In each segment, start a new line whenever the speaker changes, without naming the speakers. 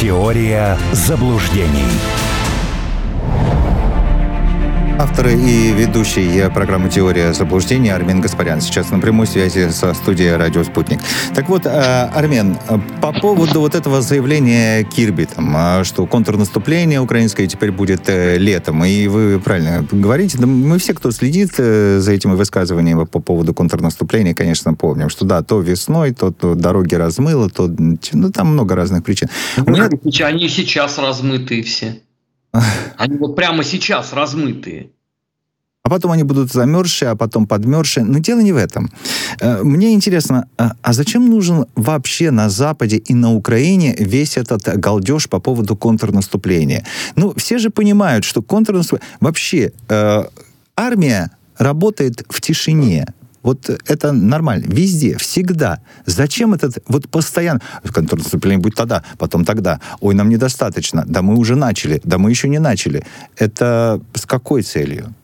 Теория заблуждений.
Автор и ведущий программы «Теория заблуждений» Армен Гаспарян. Сейчас на прямой связи со студией «Радио Спутник». Так вот, э, Армен, по поводу вот этого заявления Кирби, там, а, что контрнаступление украинское теперь будет э, летом, и вы правильно говорите, да мы все, кто следит э, за этими высказываниями по поводу контрнаступления, конечно, помним, что да, то весной, то, то дороги размыло, то ну, там много разных причин.
Меня... Они сейчас размытые все. Они вот прямо сейчас размытые.
А потом они будут замерзшие, а потом подмерзшие. Но дело не в этом. Э, мне интересно, а, а зачем нужен вообще на Западе и на Украине весь этот галдеж по поводу контрнаступления? Ну, все же понимают, что контрнаступление... Вообще, э, армия работает в тишине. Вот это нормально. Везде, всегда. Зачем этот вот постоянно... Контрнаступление будет тогда, потом тогда. Ой, нам недостаточно. Да мы уже начали. Да мы еще не начали. Это с какой целью?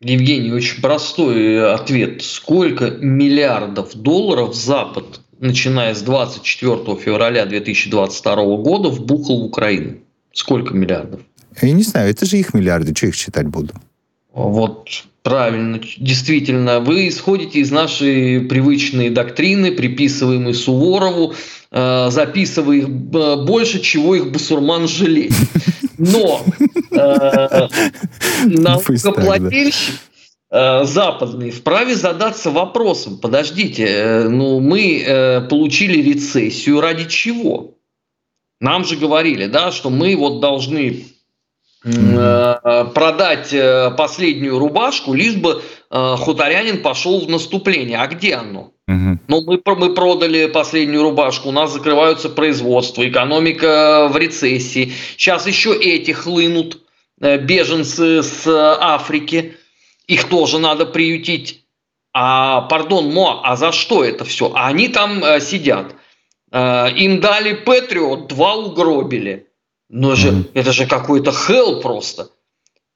Евгений, очень простой ответ. Сколько миллиардов долларов Запад, начиная с 24 февраля 2022 года, вбухал в Украину? Сколько миллиардов?
Я не знаю, это же их миллиарды, что их считать буду?
Вот правильно, действительно, вы исходите из нашей привычной доктрины, приписываемой Суворову, э, записывая их больше, чего их басурман жалеет. Но э, налогоплательщик э, западный вправе задаться вопросом, подождите, ну мы получили рецессию ради чего? Нам же говорили, да, что мы вот должны Э, продать э, последнюю рубашку, лишь бы э, хуторянин пошел в наступление. А где оно? Угу. Ну, мы, мы продали последнюю рубашку, у нас закрываются производства, экономика в рецессии. Сейчас еще эти хлынут, беженцы с Африки, их тоже надо приютить. А, пардон, Мо, а за что это все? А они там сидят. Им дали Патриот, два угробили. Но же mm-hmm. это же какой-то хелл просто.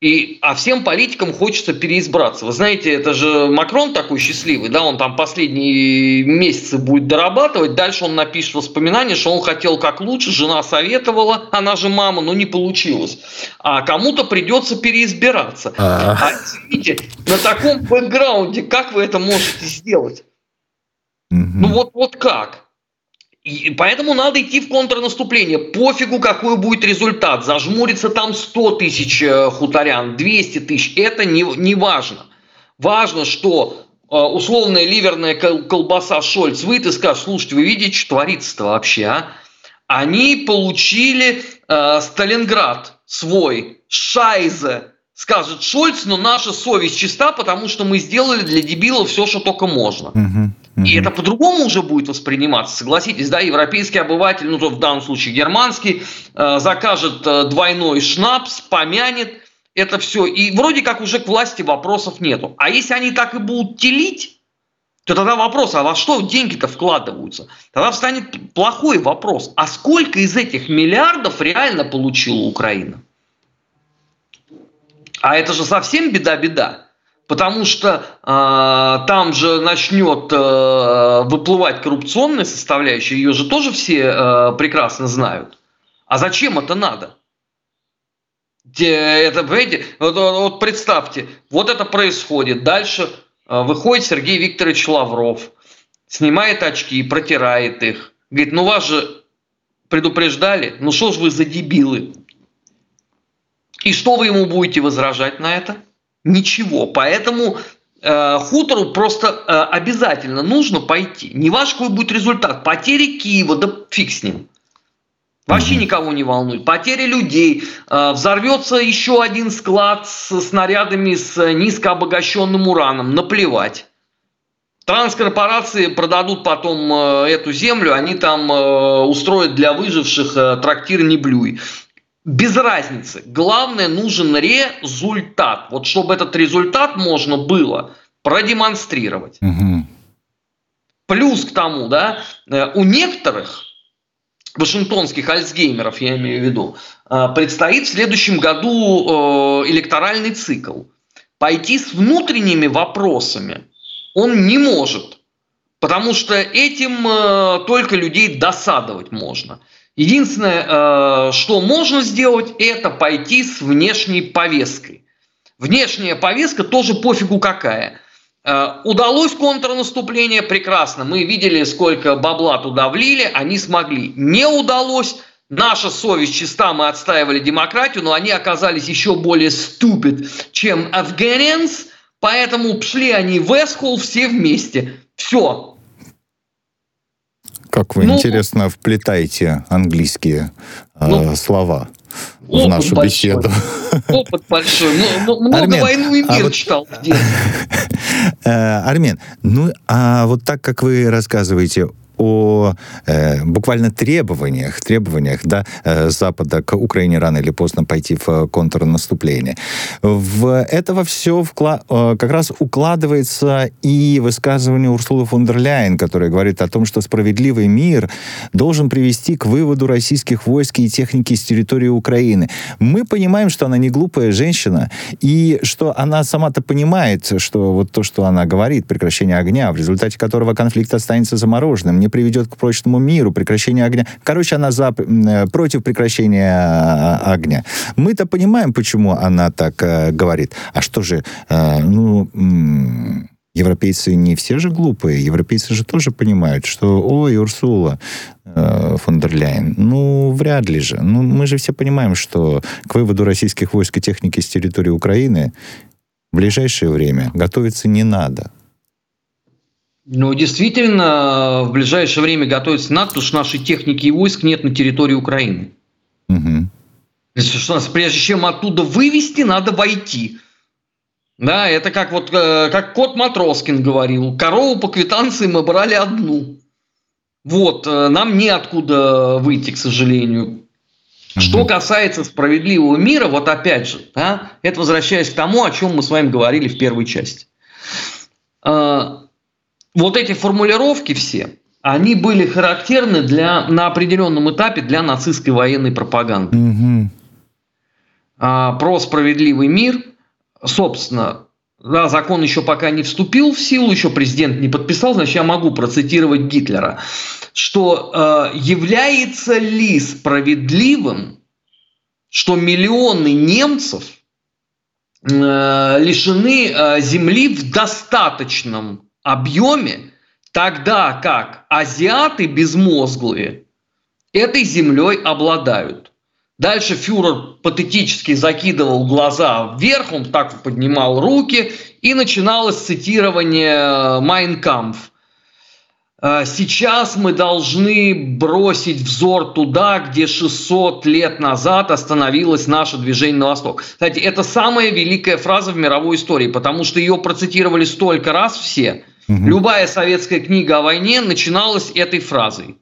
И, а всем политикам хочется переизбраться. Вы знаете, это же Макрон такой счастливый, да, он там последние месяцы будет дорабатывать, дальше он напишет воспоминания, что он хотел как лучше, жена советовала, она же мама, но не получилось. А кому-то придется переизбираться. А, а извините, на таком бэкграунде как вы это можете сделать? Ну вот, вот как? И поэтому надо идти в контрнаступление. Пофигу, какой будет результат. Зажмурится там 100 тысяч э, хуторян, 200 тысяч. Это не, не важно. Важно, что э, условная ливерная колбаса Шольц выйдет и скажет, слушайте, вы видите, что творится-то вообще, а? Они получили э, Сталинград свой, Шайзе, скажет Шольц, но наша совесть чиста, потому что мы сделали для дебилов все, что только можно. Угу. И это по-другому уже будет восприниматься, согласитесь, да, европейский обыватель, ну, то в данном случае германский, э, закажет э, двойной шнапс, помянет это все, и вроде как уже к власти вопросов нету. А если они так и будут телить, то тогда вопрос, а во что деньги-то вкладываются? Тогда встанет плохой вопрос, а сколько из этих миллиардов реально получила Украина? А это же совсем беда-беда потому что э, там же начнет э, выплывать коррупционная составляющая, ее же тоже все э, прекрасно знают. А зачем это надо? Это, понимаете, вот, вот представьте, вот это происходит. Дальше э, выходит Сергей Викторович Лавров, снимает очки, и протирает их. Говорит, ну вас же предупреждали, ну что ж вы за дебилы? И что вы ему будете возражать на это? Ничего. Поэтому э, хутору просто э, обязательно нужно пойти. Не ваш какой будет результат. Потери Киева, да фиг с ним. Вообще никого не волнует. Потери людей. Э, взорвется еще один склад с снарядами с низкообогащенным ураном. Наплевать. Транскорпорации продадут потом э, эту землю, они там э, устроят для выживших э, трактир «Не блюй» без разницы. Главное, нужен результат. Вот чтобы этот результат можно было продемонстрировать. Угу. Плюс к тому, да, э, у некоторых вашингтонских альцгеймеров, я имею в виду, э, предстоит в следующем году э, электоральный цикл. Пойти с внутренними вопросами он не может, потому что этим только людей досадовать можно. Единственное, э, что можно сделать, это пойти с внешней повесткой. Внешняя повестка тоже пофигу какая. Э, удалось контрнаступление, прекрасно. Мы видели, сколько бабла туда влили, они смогли. Не удалось, наша совесть чиста, мы отстаивали демократию, но они оказались еще более stupid, чем афганец, поэтому шли они в Эсхол все вместе. Все,
как вы, ну, интересно, вплетаете английские э, ну, слова в нашу большой. беседу.
Опыт большой. Ну, много Армен, «Войну и а мир» а вот... читал.
Э, Армен, ну, а вот так, как вы рассказываете о э, буквально требованиях, требованиях да, э, Запада к Украине рано или поздно пойти в контрнаступление. В это все вкла- э, как раз укладывается и высказывание Урсулы фон дер Ляйен, которая говорит о том, что справедливый мир должен привести к выводу российских войск и техники с территории Украины. Мы понимаем, что она не глупая женщина, и что она сама-то понимает, что вот то, что она говорит, прекращение огня, в результате которого конфликт останется замороженным, не приведет к прочному миру, прекращению огня. Короче, она за, э, против прекращения э, огня. Мы-то понимаем, почему она так э, говорит. А что же, э, ну... Европейцы не все же глупые. Европейцы же тоже понимают, что, ой, Урсула э, фон дер Ляйен, ну, вряд ли же. Ну, мы же все понимаем, что к выводу российских войск и техники с территории Украины в ближайшее время готовиться не надо.
Ну, действительно, в ближайшее время готовится НАТО, потому что нашей техники и войск нет на территории Украины. Угу. Что нас, прежде чем оттуда вывести, надо войти. Да, это как вот э, как кот Матроскин говорил, корову по квитанции мы брали одну. Вот, э, нам неоткуда выйти, к сожалению. Угу. Что касается справедливого мира, вот опять же, да, это возвращаясь к тому, о чем мы с вами говорили в первой части. Вот эти формулировки все, они были характерны для, на определенном этапе для нацистской военной пропаганды. Угу. А, про справедливый мир, собственно, да, закон еще пока не вступил в силу, еще президент не подписал, значит, я могу процитировать Гитлера, что э, является ли справедливым, что миллионы немцев э, лишены э, земли в достаточном объеме, тогда как азиаты безмозглые этой землей обладают. Дальше фюрер патетически закидывал глаза вверх, он так поднимал руки, и начиналось цитирование «Майнкамф». «Э, сейчас мы должны бросить взор туда, где 600 лет назад остановилось наше движение на восток. Кстати, это самая великая фраза в мировой истории, потому что ее процитировали столько раз все, Угу. Любая советская книга о войне начиналась этой фразой.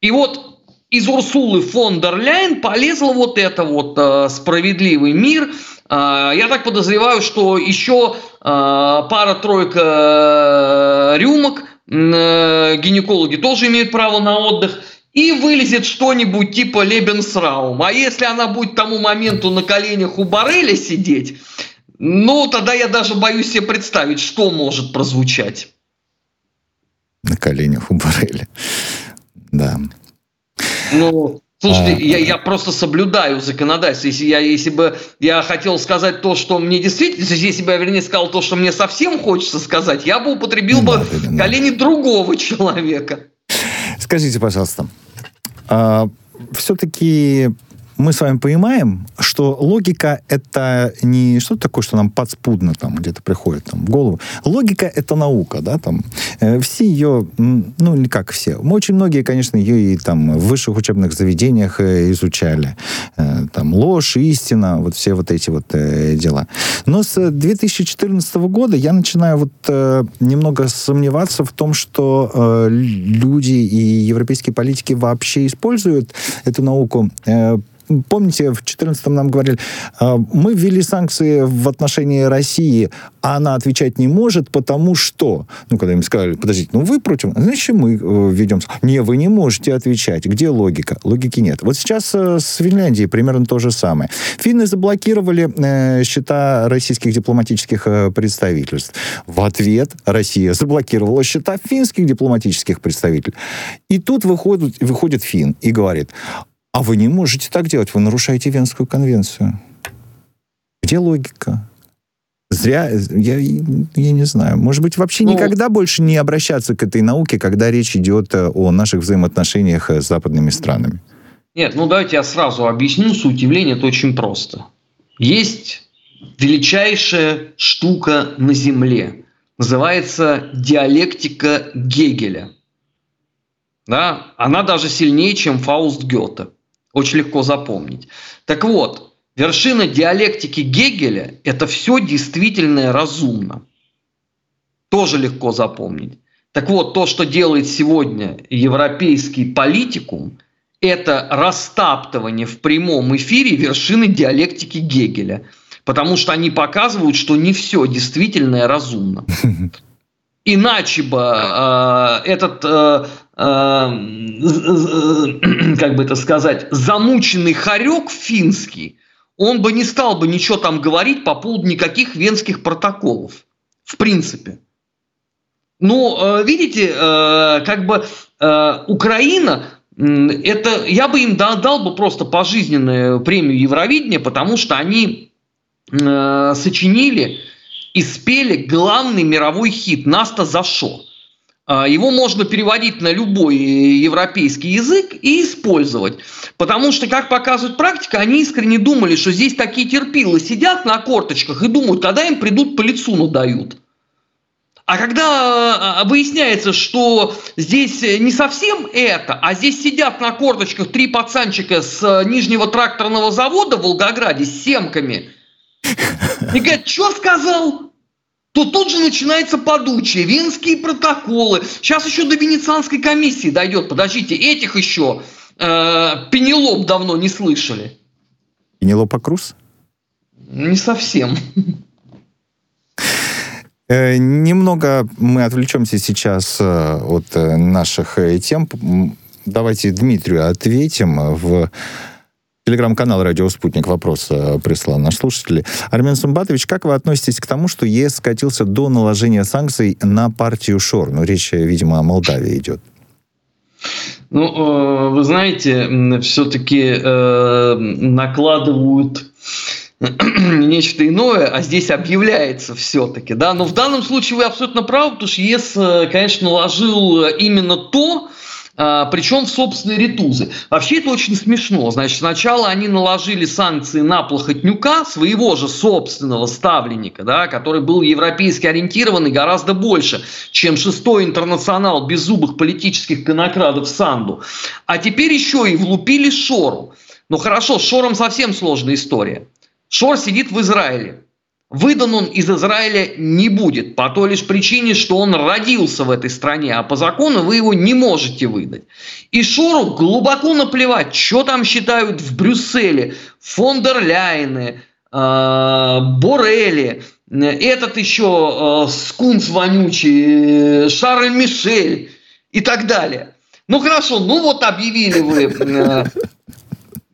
И вот из Урсулы фон дер Ляйен полезла вот это вот э, справедливый мир. Э, я так подозреваю, что еще э, пара-тройка э, рюмок гинекологи тоже имеют право на отдых. И вылезет что-нибудь типа Лебенсраум. А если она будет к тому моменту на коленях у Барреля сидеть, ну, тогда я даже боюсь себе представить, что может прозвучать.
На коленях у Барреля. Да.
Ну, Слушайте, а... я, я просто соблюдаю законодательство. Если, я, если бы я хотел сказать то, что мне действительно, если бы я, вернее, сказал то, что мне совсем хочется сказать, я бы употребил не бы надо, колени надо. другого человека.
Скажите, пожалуйста, а, все-таки мы с вами понимаем, что логика — это не что-то такое, что нам подспудно там где-то приходит там, в голову. Логика — это наука, да, там. Э, все ее, ну, не как все. Мы очень многие, конечно, ее и там в высших учебных заведениях э, изучали. Э, там ложь, истина, вот все вот эти вот дела. Но с 2014 года я начинаю вот немного сомневаться в том, что люди и европейские политики вообще используют эту науку помните, в 2014 нам говорили, а, мы ввели санкции в отношении России, а она отвечать не может, потому что... Ну, когда им сказали, подождите, ну вы против, значит, мы э, ведем... Не, вы не можете отвечать. Где логика? Логики нет. Вот сейчас э, с Финляндией примерно то же самое. Финны заблокировали э, счета российских дипломатических э, представительств. В ответ Россия заблокировала счета финских дипломатических представителей. И тут выходит, выходит Фин и говорит, а вы не можете так делать, вы нарушаете Венскую конвенцию. Где логика? Зря, я, я не знаю. Может быть, вообще ну, никогда больше не обращаться к этой науке, когда речь идет э, о наших взаимоотношениях э, с западными странами.
Нет, ну давайте я сразу объясню суть явления. Это очень просто. Есть величайшая штука на Земле. Называется диалектика Гегеля. Да? Она даже сильнее, чем Фауст Гёте. Очень легко запомнить. Так вот, вершина диалектики Гегеля – это все действительно разумно. Тоже легко запомнить. Так вот, то, что делает сегодня европейский политикум, это растаптывание в прямом эфире вершины диалектики Гегеля. Потому что они показывают, что не все действительно разумно. Иначе бы э, этот э, Э, как бы это сказать, замученный хорек финский, он бы не стал бы ничего там говорить по поводу никаких венских протоколов. В принципе. Но, э, видите, э, как бы Украина, это я бы им дал бы просто пожизненную премию Евровидения, потому что они сочинили и спели главный мировой хит «Наста за шо». А, его можно переводить на любой европейский язык и использовать. Потому что, как показывает практика, они искренне думали, что здесь такие терпилы сидят на корточках и думают, когда им придут по лицу надают. А когда а, выясняется, что здесь не совсем это, а здесь сидят на корточках три пацанчика с нижнего тракторного завода в Волгограде с семками, и говорят, что сказал? То тут же начинается подучие, венские протоколы. Сейчас еще до Венецианской комиссии дойдет. Подождите, этих еще э, Пенелоп давно не слышали.
Пенелопа Круз?
Не совсем.
Э, немного мы отвлечемся сейчас э, от э, наших тем. Давайте Дмитрию ответим в Телеграм-канал «Радио Спутник» вопрос э, прислал наш слушатель. Армен Сумбатович, как вы относитесь к тому, что ЕС скатился до наложения санкций на партию ШОР? Ну, речь, видимо, о Молдавии идет.
Ну, э, вы знаете, все-таки э, накладывают нечто иное, а здесь объявляется все-таки, да. Но в данном случае вы абсолютно правы, потому что ЕС, конечно, наложил именно то, причем в собственные ретузы. Вообще это очень смешно. Значит, сначала они наложили санкции на Плохотнюка, своего же собственного ставленника, да, который был европейски ориентированный гораздо больше, чем шестой интернационал беззубых политических конокрадов Санду. А теперь еще и влупили Шору. Ну хорошо, с Шором совсем сложная история. Шор сидит в Израиле. Выдан он из Израиля не будет по той лишь причине, что он родился в этой стране, а по закону вы его не можете выдать. И Шору глубоко наплевать, что там считают в Брюсселе, фон дер Ляйны, э, Борелли, этот еще э, скунс вонючий, Шарль Мишель и так далее. Ну хорошо, ну вот объявили вы, э,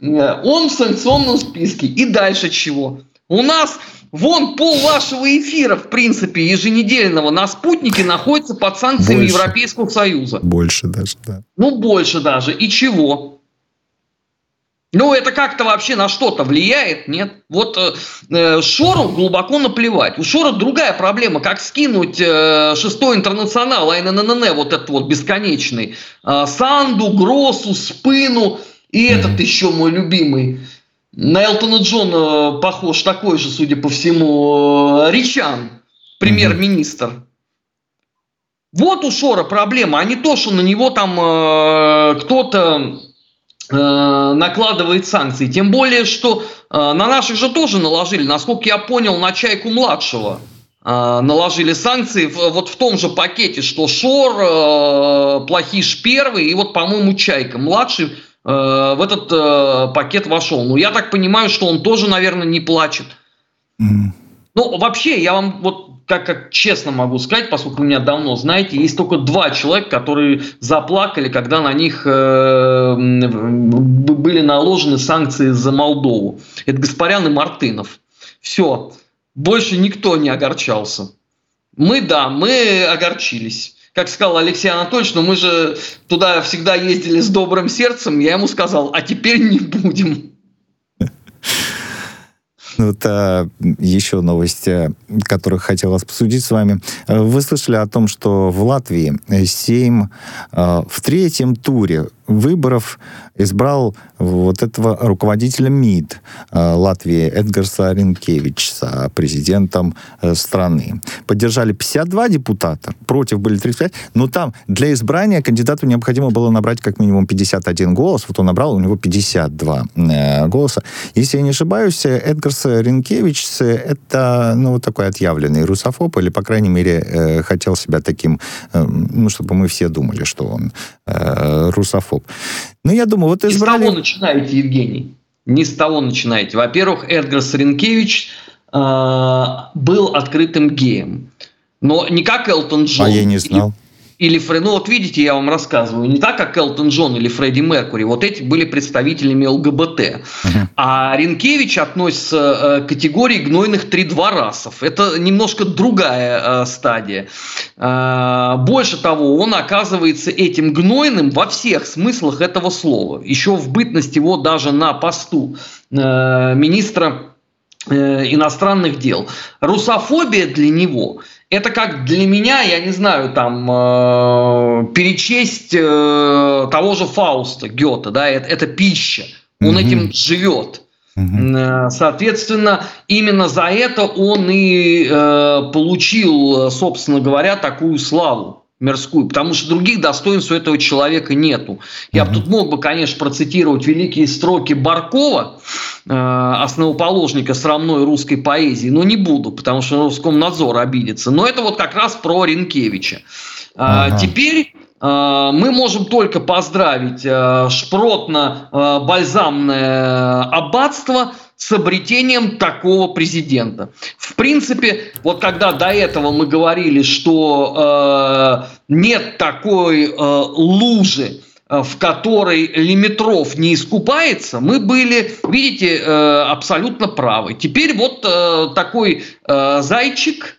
э, он в санкционном списке. И дальше чего? У нас Вон пол вашего эфира, в принципе, еженедельного на спутнике находится под санкциями больше, Европейского Союза.
Больше даже, да.
Ну, больше даже. И чего? Ну, это как-то вообще на что-то влияет, нет? Вот э, э Шору глубоко наплевать. У Шора другая проблема, как скинуть э, шестой интернационал, АННН, вот этот вот бесконечный, э, Санду, Гросу, Спину и этот еще мой любимый, на Элтона Джона похож такой же, судя по всему, э, Ричан, премьер-министр. Вот у Шора проблема, а не то, что на него там э, кто-то э, накладывает санкции. Тем более, что э, на наших же тоже наложили, насколько я понял, на Чайку младшего э, наложили санкции в, вот в том же пакете, что Шор, э, Плохиш первый и вот, по-моему, Чайка младший в этот пакет вошел. Ну, я так понимаю, что он тоже, наверное, не плачет. Mm. Ну, вообще, я вам вот как, как честно могу сказать, поскольку меня давно знаете, есть только два человека, которые заплакали, когда на них э, были наложены санкции за Молдову. Это Гаспарян и Мартынов. Все. Больше никто не огорчался. Мы, да, мы огорчились. Как сказал Алексей Анатольевич, но мы же туда всегда ездили с добрым сердцем. Я ему сказал, а теперь не будем.
Ну, вот а, еще новости, которых хотел обсудить с вами. Вы слышали о том, что в Латвии Сейм а, в третьем туре выборов избрал вот этого руководителя МИД э, Латвии Эдгарса Ринкевича президентом э, страны. Поддержали 52 депутата, против были 35, но там для избрания кандидату необходимо было набрать как минимум 51 голос, вот он набрал, у него 52 э, голоса. Если я не ошибаюсь, Эдгарс Ринкевич это, ну, вот такой отъявленный русофоб, или, по крайней мере, хотел себя таким, ну, чтобы мы все думали, что он русофоб году. Ну, я думаю, вот избрали...
Не с того начинаете, Евгений. Не с того начинаете. Во-первых, Эдгар Саренкевич э, был открытым геем. Но не как Элтон Джон.
А я не знал
или Фред, ну вот видите, я вам рассказываю, не так, как Элтон Джон или Фредди Меркури, вот эти были представителями ЛГБТ. Uh-huh. А Ренкевич относится э, к категории гнойных тридворасов. Это немножко другая э, стадия. Э, больше того, он оказывается этим гнойным во всех смыслах этого слова. Еще в бытность его даже на посту министра иностранных дел. Русофобия для него это как для меня, я не знаю, там э, перечесть э, того же Фауста Гёта, да, это, это пища, он mm-hmm. этим живет. Mm-hmm. Соответственно, именно за это он и э, получил, собственно говоря, такую славу мирскую, потому что других достоинств у этого человека нету. Я бы тут мог бы, конечно, процитировать великие строки Баркова, э, основоположника срамной русской поэзии, но не буду, потому что Роскомнадзор обидится. Но это вот как раз про Ренкевича. Э, ага. Теперь э, мы можем только поздравить э, шпротно-бальзамное аббатство с обретением такого президента. В принципе, вот когда до этого мы говорили, что э, нет такой э, лужи, э, в которой Лимитров не искупается, мы были, видите, э, абсолютно правы. Теперь вот э, такой э, зайчик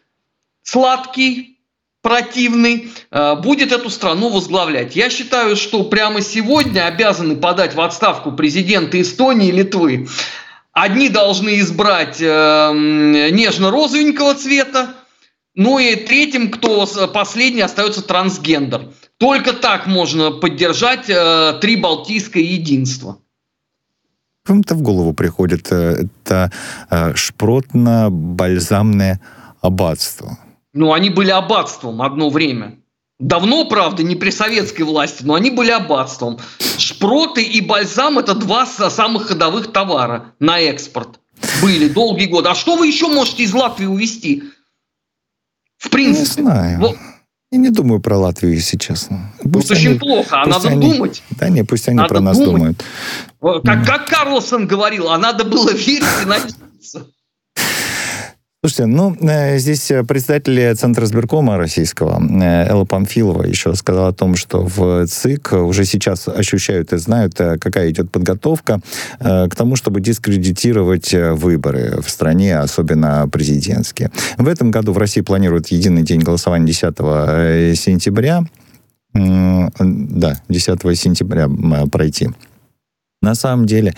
сладкий, противный, э, будет эту страну возглавлять. Я считаю, что прямо сегодня обязаны подать в отставку президента Эстонии и Литвы. Одни должны избрать э, нежно-розовенького цвета, ну и третьим, кто последний, остается трансгендер. Только так можно поддержать э, три балтийское единство.
Кому-то в голову приходит э, это э, шпротно-бальзамное аббатство.
Ну, они были аббатством одно время. Давно, правда, не при советской власти, но они были аббатством. Шпроты и бальзам – это два самых ходовых товара на экспорт. Были долгие годы. А что вы еще можете из Латвии увезти? В принципе.
Не знаю. Вот. Я не думаю про Латвию, если честно.
Пусть ну, они, очень плохо, а надо
они,
думать.
Да не, пусть они надо про нас думать.
думают. Как, как Карлсон говорил, а надо было верить и надеяться.
Слушайте, ну, э, здесь э, председатель Центра сберкома российского э, Элла Памфилова еще сказала о том, что в ЦИК уже сейчас ощущают и знают, какая идет подготовка к тому, чтобы дискредитировать выборы в стране, особенно президентские. В этом году в России планируют единый день голосования 10 сентября. Да, 10 сентября пройти. На самом деле,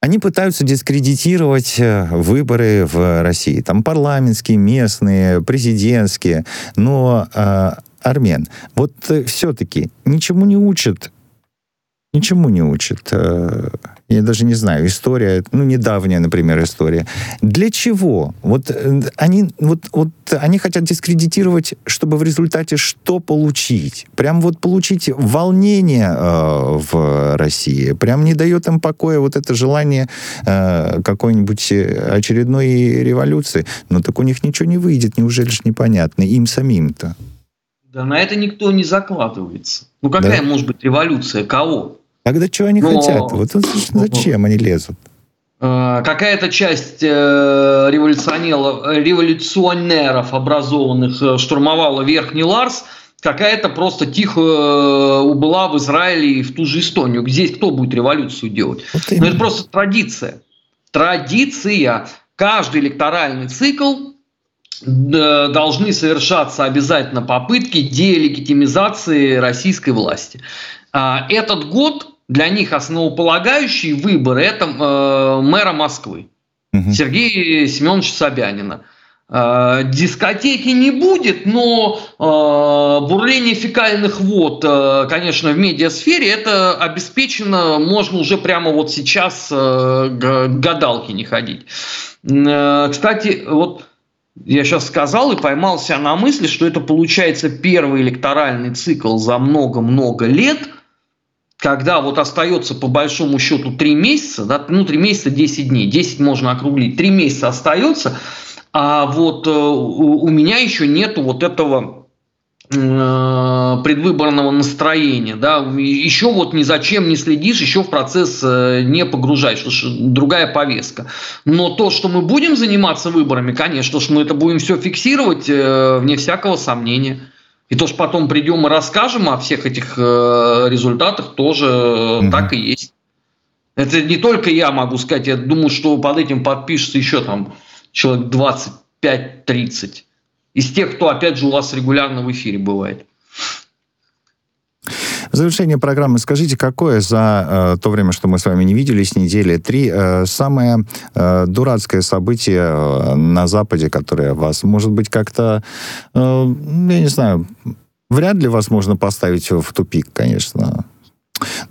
они пытаются дискредитировать э, выборы в России. Там парламентские, местные, президентские. Но, э, Армен, вот э, все-таки ничему не учат ничему не учит. Э, я даже не знаю, история, ну, недавняя, например, история. Для чего? Вот э, они, вот, вот они хотят дискредитировать, чтобы в результате что получить? Прям вот получить волнение э, в России. Прям не дает им покоя вот это желание э, какой-нибудь очередной революции. Но так у них ничего не выйдет, неужели ж непонятно? Им самим-то.
Да на это никто не закладывается. Ну какая да? может быть революция? Кого?
Тогда что они Но... хотят? Вот зачем они лезут?
Э, какая-то часть э, революционеров, образованных э, штурмовала Верхний Ларс, какая-то просто тихо убыла в Израиле и в ту же Эстонию. Здесь кто будет революцию делать? Вот Но это просто традиция. Традиция. Каждый электоральный цикл должны совершаться обязательно попытки делегитимизации российской власти. А, этот год для них основополагающий выбор – это э, мэра Москвы угу. Сергея Семеновича Собянина. Э, дискотеки не будет, но э, бурление фекальных вод, э, конечно, в медиасфере это обеспечено, можно уже прямо вот сейчас э, к гадалке не ходить. Э, кстати, вот я сейчас сказал и поймался на мысли, что это получается первый электоральный цикл за много-много лет – когда вот остается по большому счету 3 месяца, да, ну 3 месяца 10 дней, 10 можно округлить, 3 месяца остается, а вот э, у меня еще нету вот этого э, предвыборного настроения, да, еще вот ни за чем не следишь, еще в процесс э, не погружаешь, другая повестка. Но то, что мы будем заниматься выборами, конечно, что мы это будем все фиксировать, вне всякого сомнения. И то, что потом придем и расскажем о всех этих э, результатах, тоже mm-hmm. так и есть. Это не только я могу сказать, я думаю, что под этим подпишется еще там человек 25-30. Из тех, кто, опять же, у вас регулярно в эфире бывает.
В завершение программы скажите, какое за э, то время, что мы с вами не виделись, недели три, э, самое э, дурацкое событие э, на Западе, которое вас, может быть, как-то, э, я не знаю, вряд ли вас можно поставить в тупик, конечно,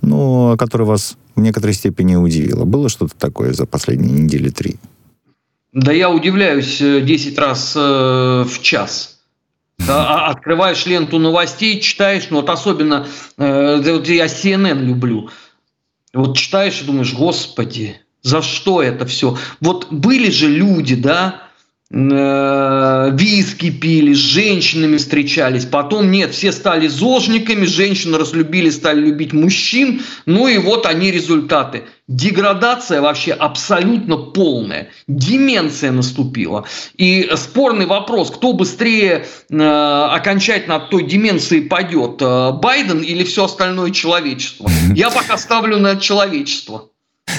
но которое вас в некоторой степени удивило. Было что-то такое за последние недели три?
Да я удивляюсь 10 э, раз э, в час. А открываешь ленту новостей, читаешь, ну вот особенно, э, вот я CNN люблю, вот читаешь и думаешь, господи, за что это все? Вот были же люди, да, виски пили, с женщинами встречались. Потом нет, все стали зожниками, женщины разлюбили, стали любить мужчин. Ну и вот они результаты. Деградация вообще абсолютно полная. Деменция наступила. И спорный вопрос, кто быстрее э, окончательно от той деменции пойдет, э, Байден или все остальное человечество? Я пока ставлю на человечество.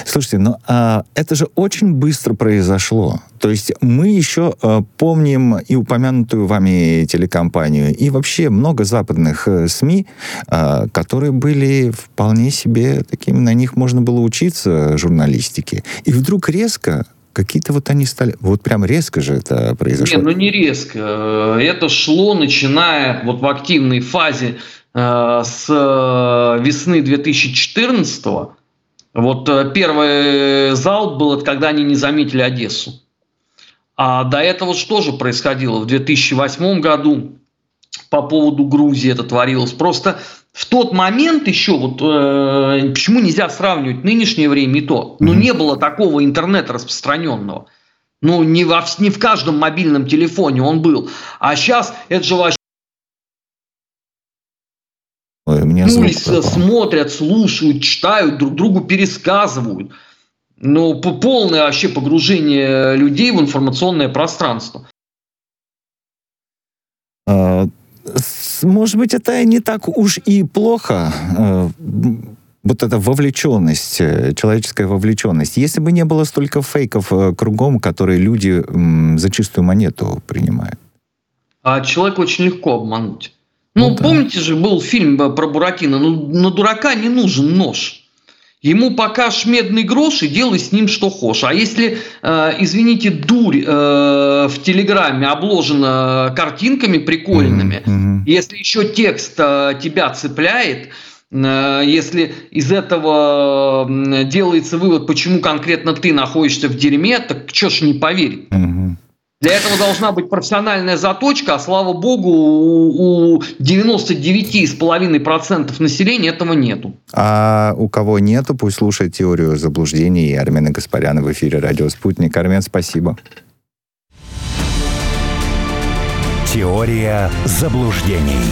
Слушайте, ну а, это же очень быстро произошло. То есть мы еще а, помним и упомянутую вами телекомпанию, и вообще много западных а, СМИ, а, которые были вполне себе такими, на них можно было учиться журналистике. И вдруг резко какие-то вот они стали... Вот прям резко же это произошло.
Нет, ну не резко. Это шло, начиная вот в активной фазе э, с э, весны 2014 года вот э, первый залп был, это когда они не заметили Одессу. А до этого что же происходило? В 2008 году по поводу Грузии это творилось. Просто в тот момент еще, вот э, почему нельзя сравнивать нынешнее время и то, ну не было такого интернета распространенного. Ну, не, во, не в каждом мобильном телефоне он был. А сейчас это же вообще Улицы смотрят, слушают, читают, друг другу пересказывают. Ну, полное вообще погружение людей в информационное пространство.
А, может быть, это не так уж и плохо а, вот эта вовлеченность, э, человеческая вовлеченность. Если бы не было столько фейков э, кругом, которые люди за чистую монету принимают.
А человека очень легко обмануть. Ну, ну да. помните же, был фильм про Буратино, ну, на дурака не нужен нож. Ему покажешь медный грош и делай с ним что хочешь. А если, э, извините, дурь э, в Телеграме обложена картинками прикольными, mm-hmm. если еще текст э, тебя цепляет, э, если из этого делается вывод, почему конкретно ты находишься в дерьме, так что ж не поверить? Mm-hmm. Для этого должна быть профессиональная заточка, а слава богу, у, у 99,5% населения этого нету.
А у кого нету, пусть слушает теорию заблуждений Армена Гаспаряна в эфире «Радио Спутник». Армен, спасибо.
Теория заблуждений.